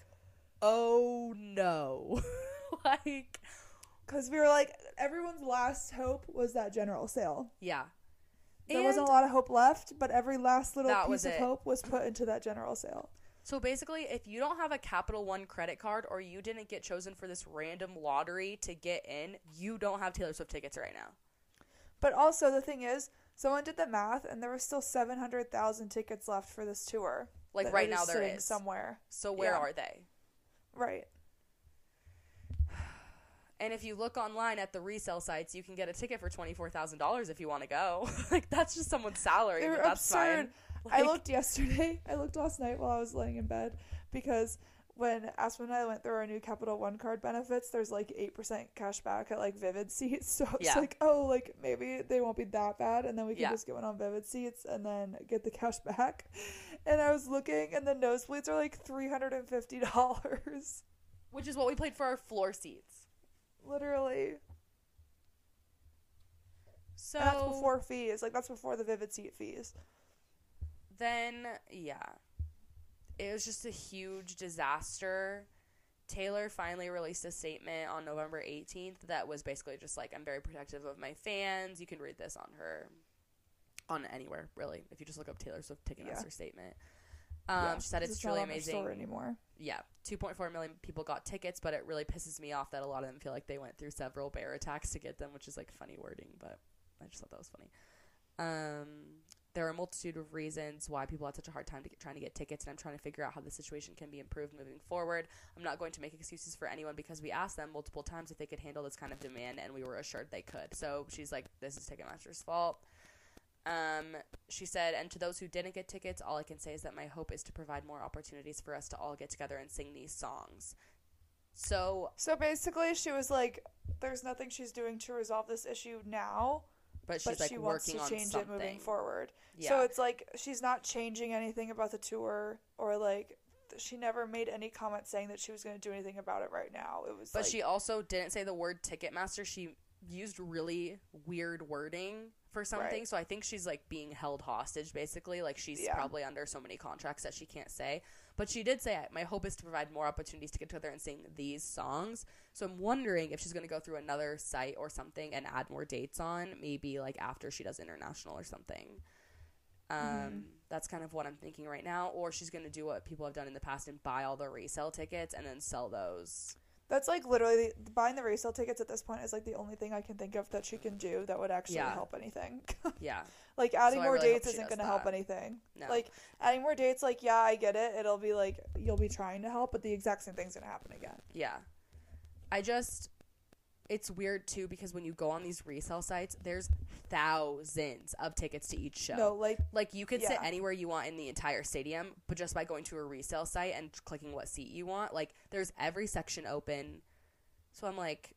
oh no. like, Because we were like, everyone's last hope was that general sale. yeah. There wasn't a lot of hope left, but every last little piece of it. hope was put into that general sale. So basically, if you don't have a Capital One credit card or you didn't get chosen for this random lottery to get in, you don't have Taylor Swift tickets right now. But also, the thing is, someone did the math, and there were still 700,000 tickets left for this tour. Like right now, there sitting somewhere. So where Yeah. are they? Right. And if you look online at the resale sites, you can get a ticket for twenty four thousand dollars if you want to go. like that's just someone's salary. They're but that's absurd. fine. I looked yesterday. I looked last night while I was laying in bed because when Aspen and I went through our new Capital One card benefits, there's like eight percent cash back at like Vivid seats. So it's Yeah. like, oh, like maybe they won't be that bad, and then we can Yeah. just get one on Vivid seats and then get the cash back. And I was looking, and the nosebleeds are like three hundred and fifty dollars, which is what we paid for our floor seats. Literally. So and that's before fees. Like that's before the Vivid seat fees. then yeah it was just a huge disaster taylor finally released a statement on november 18th that was basically just like i'm very protective of my fans you can read this on her on anywhere really if you just look up taylor swift ticketmaster Yeah. statement um, Yeah, she said it's, not really on amazing store anymore. yeah. 2.4 million people got tickets but it really pisses me off that a lot of them feel like they went through several bear attacks to get them which is like funny wording but i just thought that was funny. Um, there are a multitude of reasons why people had such a hard time to get, trying to get tickets and i'm trying to figure out how the situation can be improved moving forward. I'm not going to make excuses for anyone because we asked them multiple times if they could handle this kind of demand and we were assured they could. So she's like this is ticketmaster's fault um, she said, and to those who didn't get tickets, all I can say is that my hope is to provide more opportunities for us to all get together and sing these songs. So, So basically, she was like, there's nothing she's doing to resolve this issue now, but she's but like she wants to change something. it moving forward. Yeah. So it's like she's not changing anything about the tour or like th- she never made any comment saying that she was going to do anything about it right now. It was But like, she also didn't say the word Ticketmaster. She used really weird wording for something. Right. So I think she's like being held hostage basically. Like she's Yeah. probably under so many contracts that she can't say. But she did say, My hope is to provide more opportunities to get together and sing these songs. So I'm wondering if she's going to go through another site or something and add more dates on, maybe like after she does international or something. Um, Mm-hmm. That's kind of what I'm thinking right now. Or she's going to do what people have done in the past and buy all the resale tickets and then sell those that's like literally buying the resale tickets at this point is like the only thing I can think of that she can do that would actually Yeah. help anything. Yeah. like adding So more really dates isn't going to help anything. No. Like adding more dates like yeah, I get it. It'll be like you'll be trying to help, but the exact same thing's going to happen again. Yeah. I just it's weird too because when you go on these resale sites, there's thousands of tickets to each show. No, like Like you could sit anywhere you want in the entire stadium, but just by going to a resale site and clicking what seat you want, like there's every section open. So I'm like,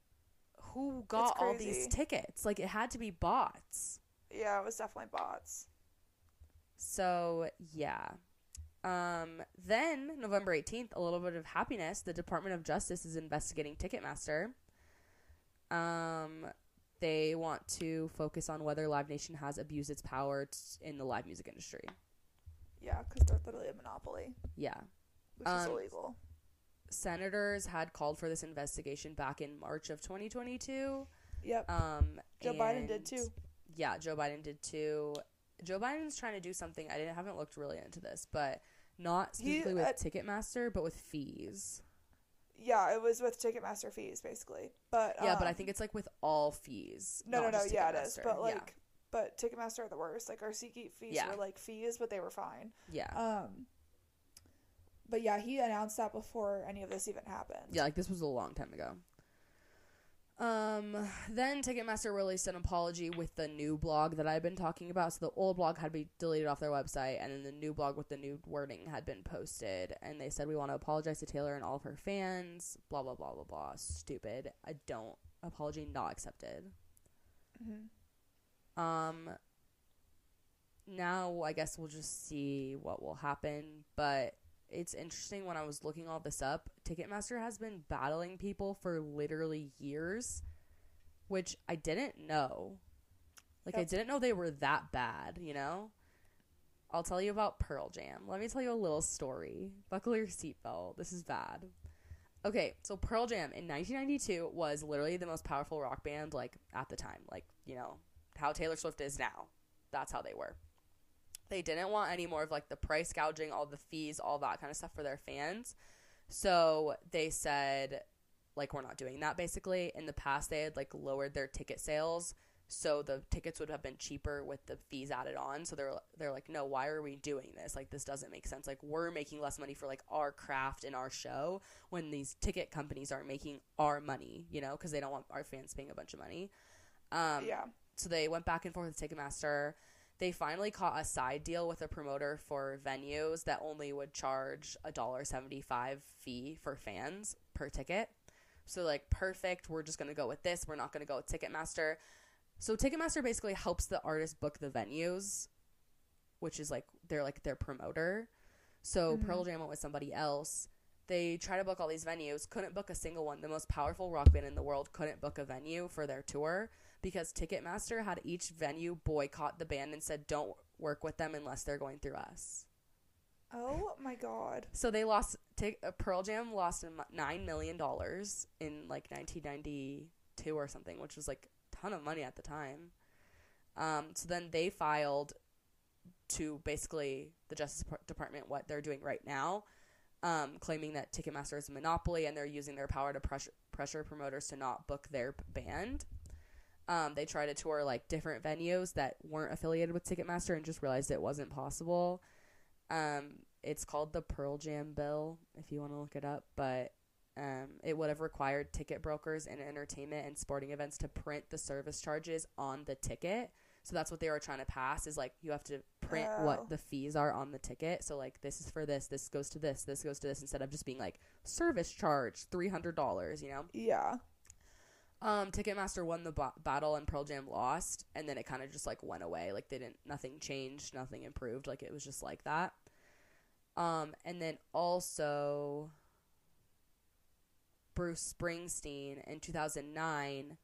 who got all these tickets? Like it had to be bots. yeah, it was definitely bots. So yeah. Um, then November 18th, a little bit of happiness. The Department of Justice is investigating Ticketmaster. Um, they want to focus on whether Live Nation has abused its power t- in the live music industry. Yeah, because they're literally a monopoly, Yeah. which is Um, illegal. Senators had called for this investigation back in March of 2022. Yep. Um, Joe Biden did too. Yeah, Joe Biden did too. Joe Biden's trying to do something. I didn't haven't looked really into this, but not He- specifically with uh, Ticketmaster, but with fees. Yeah, it was with Ticketmaster fees basically. But Yeah, but I um, think it's like with all fees. no, no, no. Yeah, it is. But Yeah. like, but Ticketmaster are the worst. Like our SeatGeek fees Yeah. were like fees, but they were fine. yeah, Um. But yeah, he announced that before any of this even happened. yeah, like this was a long time ago. Um, then Ticketmaster released an apology with the new blog that I've been talking about. So the old blog had been deleted off their website, and then the new blog with the new wording had been posted. And they said we want to apologize to Taylor and all of her fans. Blah blah blah blah blah. Stupid. I don't apology not accepted. hmm Um, now I guess we'll just see what will happen. But it's interesting when I was looking all this up. Ticketmaster has been battling people for literally years, which I didn't know. Like I didn't know they were that bad. You know. I'll tell you about Pearl Jam. Let me tell you a little story. Buckle your seatbelt. This is bad. Okay, so Pearl Jam in 1992 was literally the most powerful rock band like at the time. Like, you know, how Taylor Swift is now. That's how they were. They didn't want any more of like the price gouging, all the fees, all that kind of stuff for their fans. So they said like we're not doing that basically. In the past they had like lowered their ticket sales so the tickets would have been cheaper with the fees added on. So they're they're like, "No, why are we doing this? Like this doesn't make sense. Like we're making less money for like our craft and our show when these ticket companies aren't making our money, you know, because they don't want our fans paying a bunch of money." Um, yeah. so they went back and forth with Ticketmaster. They finally caught a side deal with a promoter for venues that only would charge a dollar seventy five fee for fans per ticket. So like perfect, we're just gonna go with this. We're not gonna go with Ticketmaster. So Ticketmaster basically helps the artist book the venues, which is like they're like their promoter. So Mhm. Pearl Jam went with somebody else. They try to book all these venues, couldn't book a single one. The most powerful rock band in the world couldn't book a venue for their tour because Ticketmaster had each venue boycott the band and said, "Don't work with them unless they're going through us." Oh my god. So they lost. T- uh, Pearl Jam lost a m- nine million dollars in like 1992 or something, which was like a ton of money at the time. Um, so then they filed to basically the Justice Department what they're doing right now, um, claiming that Ticketmaster is a monopoly and they're using their power to pressure pressure promoters to not book their band. Um, they tried to tour like different venues that weren't affiliated with Ticketmaster and just realized it wasn't possible. Um, it's called the Pearl Jam bill if you want to look it up, but um, it would have required ticket brokers and entertainment and sporting events to print the service charges on the ticket. So that's what they were trying to pass is like you have to print Oh. what the fees are on the ticket. So like this is for this, this goes to this, this goes to this instead of just being like service charge $300, you know? Yeah. Um, Ticketmaster won the ba- battle and Pearl Jam lost, and then it kind of just like went away. Like they didn't, nothing changed, nothing improved. Like it was just like that. Um, and then also Bruce Springsteen in 2009.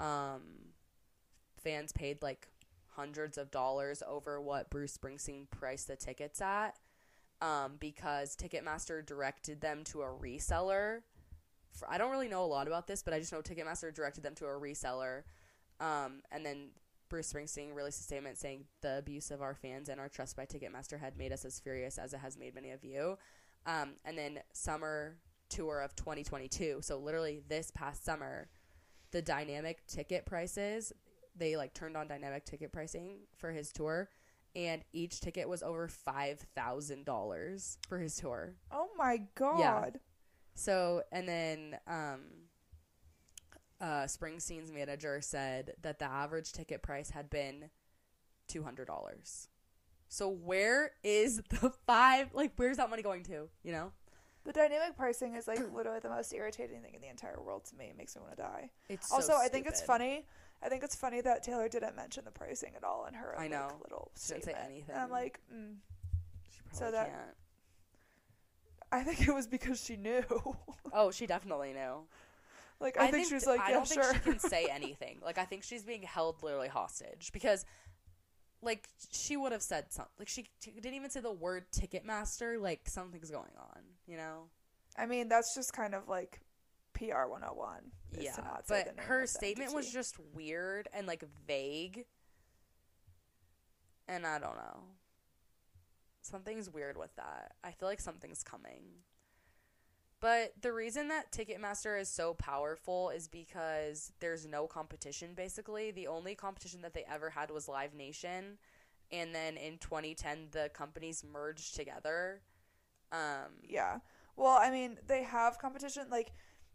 Um, fans paid like hundreds of dollars over what Bruce Springsteen priced the tickets at. Um, because Ticketmaster directed them to a reseller for, I don't really know a lot about this, but I just know Ticketmaster directed them to a reseller. Um, and then Bruce Springsteen released a statement saying the abuse of our fans and our trust by Ticketmaster had made us as furious as it has made many of you. Um, and then summer tour of 2022. So literally this past summer, the dynamic ticket prices, they like turned on dynamic ticket pricing for his tour and each ticket was over $5,000 for his tour. Oh my god. Yeah. So, and then um, uh, Springsteen's manager said that the average ticket price had been two hundred dollars. So where is the five? Like, where's that money going to? You know? The dynamic pricing is like literally the most irritating thing in the entire world to me. It makes me want to die. It's also, so I think it's funny. I think it's funny that Taylor didn't mention the pricing at all in her I like, know. little She didn't say anything. And I'm like, mm. She So that- can't. I think it was because she knew. Oh, she definitely knew. like, I, think, she was like, I yeah, don't sure. think she can say anything. Like, I think she's being held literally hostage because, like, she would have said something. Like, she, she didn't even say the word Ticketmaster. Like, something's going on. You know? I mean, that's just kind of like PR 101. is Yeah, to not say the but her statement was just weird and like vague. And I don't know. Something's weird with that. I feel like something's coming. But the reason that Ticketmaster is so powerful is because there's no competition basically. The only competition that they ever had was Live Nation. And then in 2010 the companies merged together. Um Yeah. Well, I mean, they have competition. Like,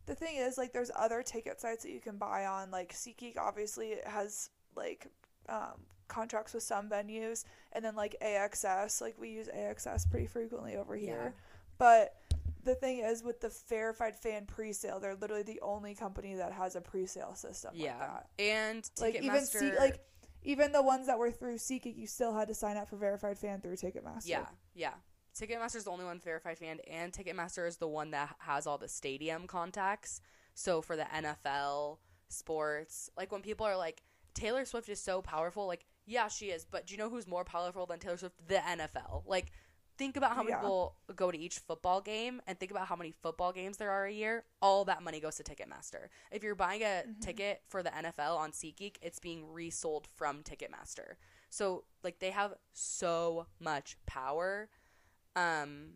the thing is, like, there's other ticket sites that you can buy on. Like, SeatGeek obviously has, like, um, contracts with some venues. And then, like, AXS. Like, we use AXS pretty frequently over here. Yeah. But the thing is, with the verified fan pre sale, they're literally the only company that has a pre sale system yeah. like that. And Like, even Ticketmaster See, like, even the ones that were through SeatGeek, you still had to sign up for verified fan through Ticketmaster. Yeah, yeah. Ticketmaster's the only one verified fan, and Ticketmaster is the one that has all the stadium contacts. So for the NFL, sports, like when people are like, Taylor Swift is so powerful, like, yeah, she is, but do you know who's more powerful than Taylor Swift? The NFL. Like, think about how many Yeah. people go to each football game, and think about how many football games there are a year. All that money goes to Ticketmaster. If you're buying a mm-hmm. ticket for the NFL on SeatGeek, it's being resold from Ticketmaster. So, like, they have so much power um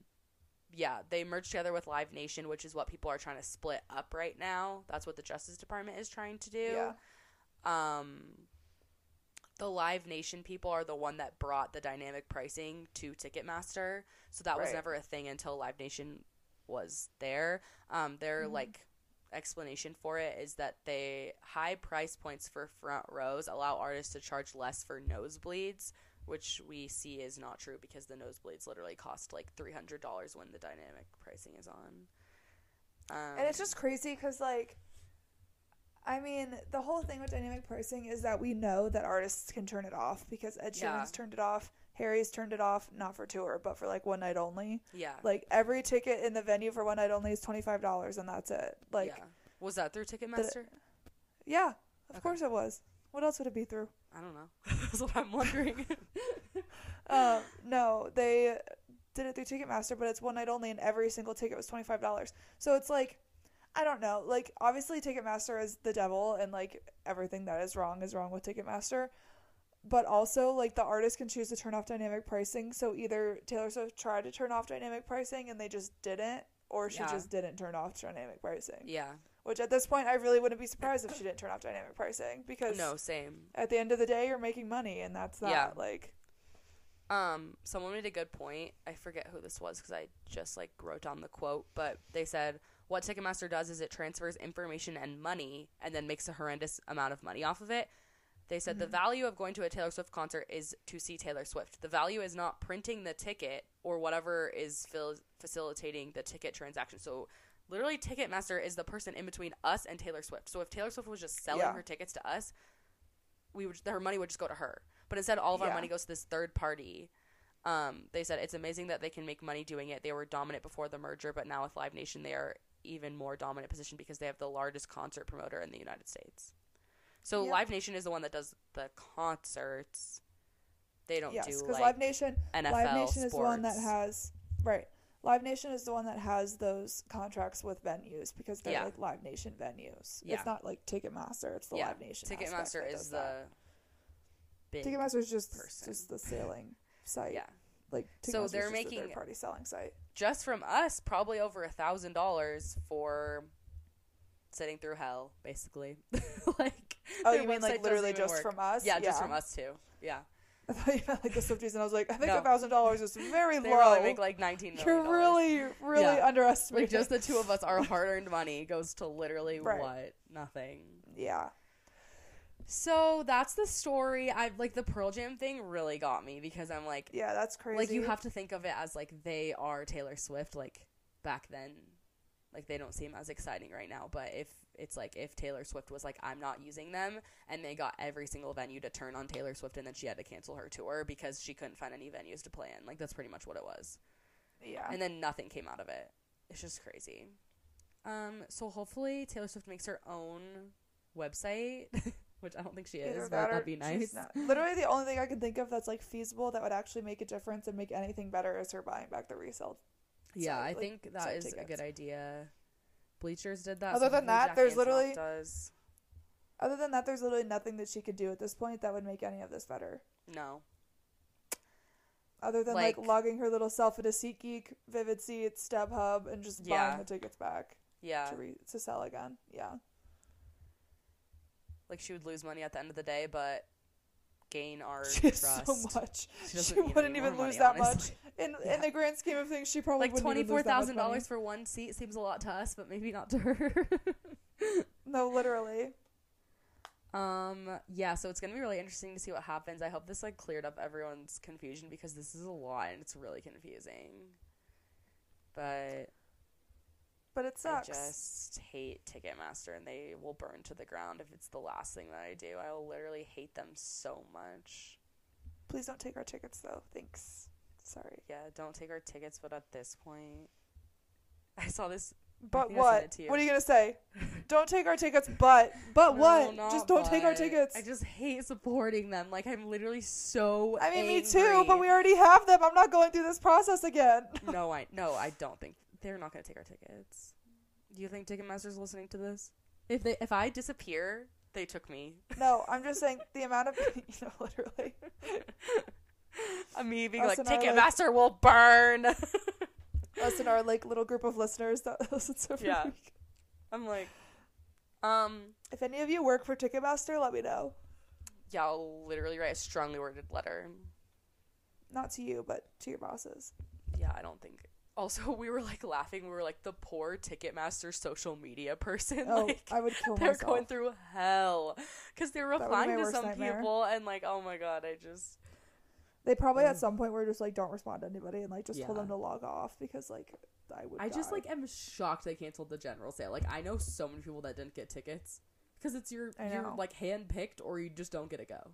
yeah they merged together with live nation which is what people are trying to split up right now. That's what the justice department is trying to do. Yeah. um the live nation people are the one that brought the dynamic pricing to ticketmaster. So that was never a thing until live nation was there. Um their Mm-hmm. like explanation for it is that they high price points for front rows allow artists to charge less for nosebleeds which we see is not true because the nosebleeds literally cost like $300 when the dynamic pricing is on um, And it's just crazy because, like, I mean, the whole thing with dynamic pricing is that we know that artists can turn it off because Ed Sheeran's Yeah. turned it off, Harry's turned it off, not for tour, but for like one night only. yeah Like, every ticket in the venue for one night only is $25 and that's it. Like, yeah was that through ticketmaster yeah, of Okay. course it was. What else would it be through? I don't know that's what i'm wondering um, no, they did it through Ticketmaster, but it's one night only, and every single ticket was twenty five dollars. So it's like, I don't know. Like, obviously, Ticketmaster is the devil, and like everything that is wrong is wrong with Ticketmaster. But also, like the artist can choose to turn off dynamic pricing. So either Taylor Swift tried to turn off dynamic pricing and they just didn't, or she Yeah. just didn't turn off dynamic pricing. yeah Which at this point, I really wouldn't be surprised if she didn't turn off dynamic pricing because no same at the end of the day, you're making money, and that's that. Yeah. Like, Um, someone made a good point. I forget who this was because I just like wrote down the quote, but they said what Ticketmaster does is it transfers information and money and then makes a horrendous amount of money off of it. They said the value of going to a Taylor Swift concert is to see Taylor Swift. The value is not printing the ticket or whatever is fil- facilitating the ticket transaction. So literally Ticketmaster is the person in between us and Taylor Swift. So if Taylor Swift was just selling Yeah. her tickets to us, we would her money would just go to her. But instead, all of our Yeah. money goes to this third party. Um, they said it's amazing that they can make money doing it. They were dominant before the merger, but now with Live Nation, they are even more dominant position because they have the largest concert promoter in the United States. So Yep. Live Nation is the one that does the concerts. They don't yes, do because like Live Nation, NFL Live Nation sports. is the one that has right. Live Nation is the one that has those contracts with venues because they're Yeah. like Live Nation venues. Yeah. It's not like Ticketmaster. It's the yeah. Live Nation. Ticketmaster is the big Ticketmaster is just person. just the sailing site. yeah. Like So they're just the making- third-party selling site. just from us, probably over a thousand dollars for sitting through hell, basically. like, Oh, you mean like literally just work. from us? Yeah, just from us too. Yeah, I thought you meant like the Swifties, and I was like, I think a thousand dollars is very they low. probably make like nineteen. You're really, really Yeah. underestimating. like just the two of us. Our hard-earned money goes to literally Right. what? Nothing. yeah. So that's the story. I like the Pearl Jam thing really got me because I'm like, Yeah, that's crazy. like you have to think of it as like they are Taylor Swift. Like back then, like they don't seem as exciting right now. But if it's like if Taylor Swift was like, I'm not using them, and they got every single venue to turn on Taylor Swift, and then she had to cancel her tour because she couldn't find any venues to play in. Like that's pretty much what it was. Yeah. And then nothing came out of it. It's just crazy. Um, so hopefully Taylor Swift makes her own website, which I don't think she Either is, that but that'd be nice. Literally, the only thing I can think of that's like feasible that would actually make a difference and make anything better is her buying back the resale. Yeah, site, I like, think that is site a good idea. Bleachers did that. Other than that, there's literally- does. Other than that, there's literally nothing that she could do at this point that would make any of this better. no. Other than like, Like- logging her little self into SeatGeek, Vivid Seats, StubHub, and just Yeah. buying the tickets back Yeah, to re- to sell again. Yeah. like she would lose money at the end of the day, but gain our She trust. so much. She She, doesn't wouldn't even lose money, that honestly. much. In Yeah. in the grand scheme of things, she probably Like twenty four lose that much thousand dollars for one seat seems a lot to us, but maybe not to her. No, literally. Um, yeah, so it's gonna be really interesting to see what happens. I hope this like cleared up everyone's confusion because this is a lot and it's really confusing. But But it sucks. I just hate Ticketmaster and they will burn to the ground if it's the last thing that I do. I will literally hate them so much. Please don't take our tickets though. Thanks. Sorry. Yeah, don't take our tickets, but at this point I saw this But think I sent what? it to you. What are you gonna say? don't take our tickets, but but No, what? Just don't take our tickets. I just hate supporting them. Like I'm literally so I mean, me too. But we already have them. I'm not going through this process again. no, I no, I don't think they're not gonna take our tickets. Do you think Ticketmaster's listening to this? If they if I disappear, they took me. no, I'm just saying the amount of you know, literally. I'm me being Us like our, like- Ticketmaster will burn. Us and our like little group of listeners that listen to every Yeah. week. I'm like, um, If any of you work for Ticketmaster, let me know. yeah, I'll literally write a strongly worded letter. Not to you, but to your bosses. Yeah, I don't think. Also, we were like laughing. We were like the poor Ticketmaster social media person. Oh, like, I would kill myself. they're myself. going through hell because they were That would be replying to some nightmare. people and like, oh my god, I just They probably at Mm. some point were just like, don't respond to anybody and like just told Yeah. them to log off because like I would. I just like am shocked they canceled the general sale. Like I know so many people that didn't get tickets because it's your you're like hand picked or you just don't get to go,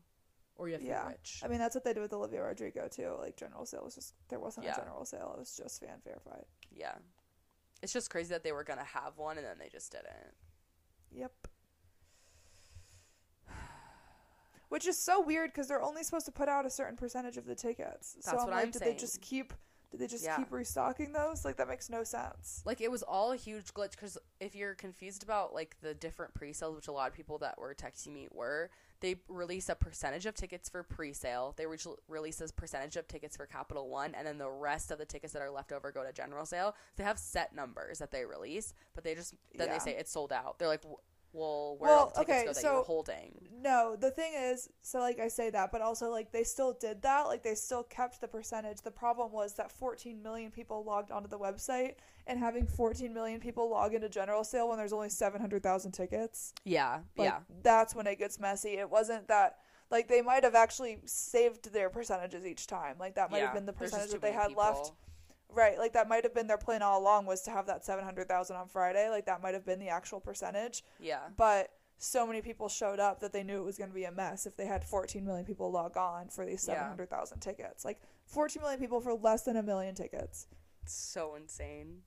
or you have to Yeah. be rich. I mean, that's what they did with Olivia Rodrigo too. Like general sale was just there wasn't Yeah. a general sale; it was just fan verified. yeah, it's just crazy that they were gonna have one and then they just didn't. Yep. Which is so weird because they're only supposed to put out a certain percentage of the tickets. so That's I'm what like, I'm did saying. they just keep? Did they just Yeah. keep restocking those? Like that makes no sense. Like it was all a huge glitch because if you're confused about like the different pre-sales, which a lot of people that were texting me were, they release a percentage of tickets for pre-sale. They re- release a percentage of tickets for Capital One, and then the rest of the tickets that are left over go to general sale. They have set numbers that they release, but they just then Yeah. they say it's sold out. They're like, "W- well, where Well, the okay, so- you're holding? No, the thing is, so like I say that, but also like they still did that. Like they still kept the percentage. The problem was that 14 million people logged onto the website, and having 14 million people log into general sale when there's only 700,000 tickets. Yeah, Like, yeah, That's when it gets messy. It wasn't that. Like they might have actually saved their percentages each time. Like that might yeah. have been the percentage that they had left. Right, like that might have been their plan all along was to have that 700,000 on Friday. Like that might have been the actual percentage. Yeah. But so many people showed up that they knew it was going to be a mess if they had 14 million people log on for these Yeah. 700,000 tickets. Like 14 million people for less than a million tickets. It's so insane.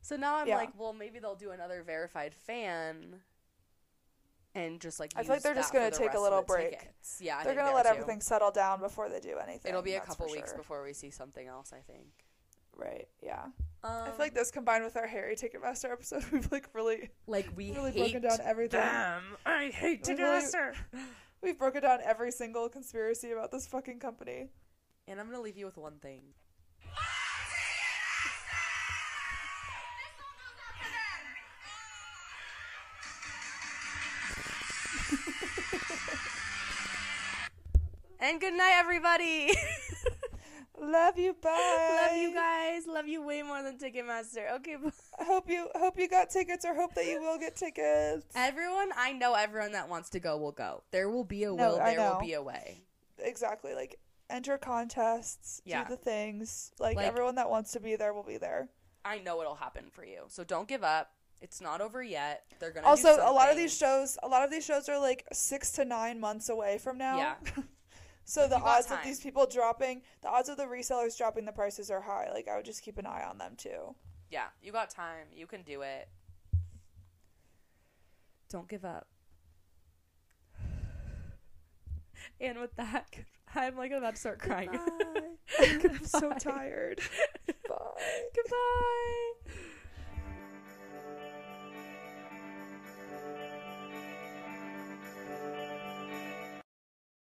So now I'm Yeah. like, well, maybe they'll do another verified fan and just like I feel like they're just gonna take a little break. tickets. Yeah, I They're going to let too. everything settle down before they do anything. It'll be a couple weeks sure. before we see something else. I think. Right, yeah. Um, I feel like this combined with our Harry Ticketmaster episode, we've like really like we really hate broken down everything. them. I hate We really- Ticketmaster. We've broken down every single conspiracy about this fucking company. And I'm gonna leave you with one thing. And good night, everybody. Love you, bye. Love you guys. Love you way more than Ticketmaster. Okay, bye. I hope you hope you got tickets or hope that you will get tickets. Everyone, I know everyone that wants to go will go. There will be a No, will, I there will be a way. Exactly. Like enter contests, Yeah. do the things. Like, Like- everyone that wants to be there will be there. I know it'll happen for you. So don't give up. It's not over yet. They're gonna Also, do a lot of these shows, a lot of these shows are like 6 to 9 months away from now. Yeah. so the You got odds of these people dropping, the odds of the resellers dropping the prices are high. Like I would just keep an eye on them too. Yeah, you got time. You can do it. Don't give up. And with that, I'm like about to start crying. I'm so tired. Bye. Goodbye.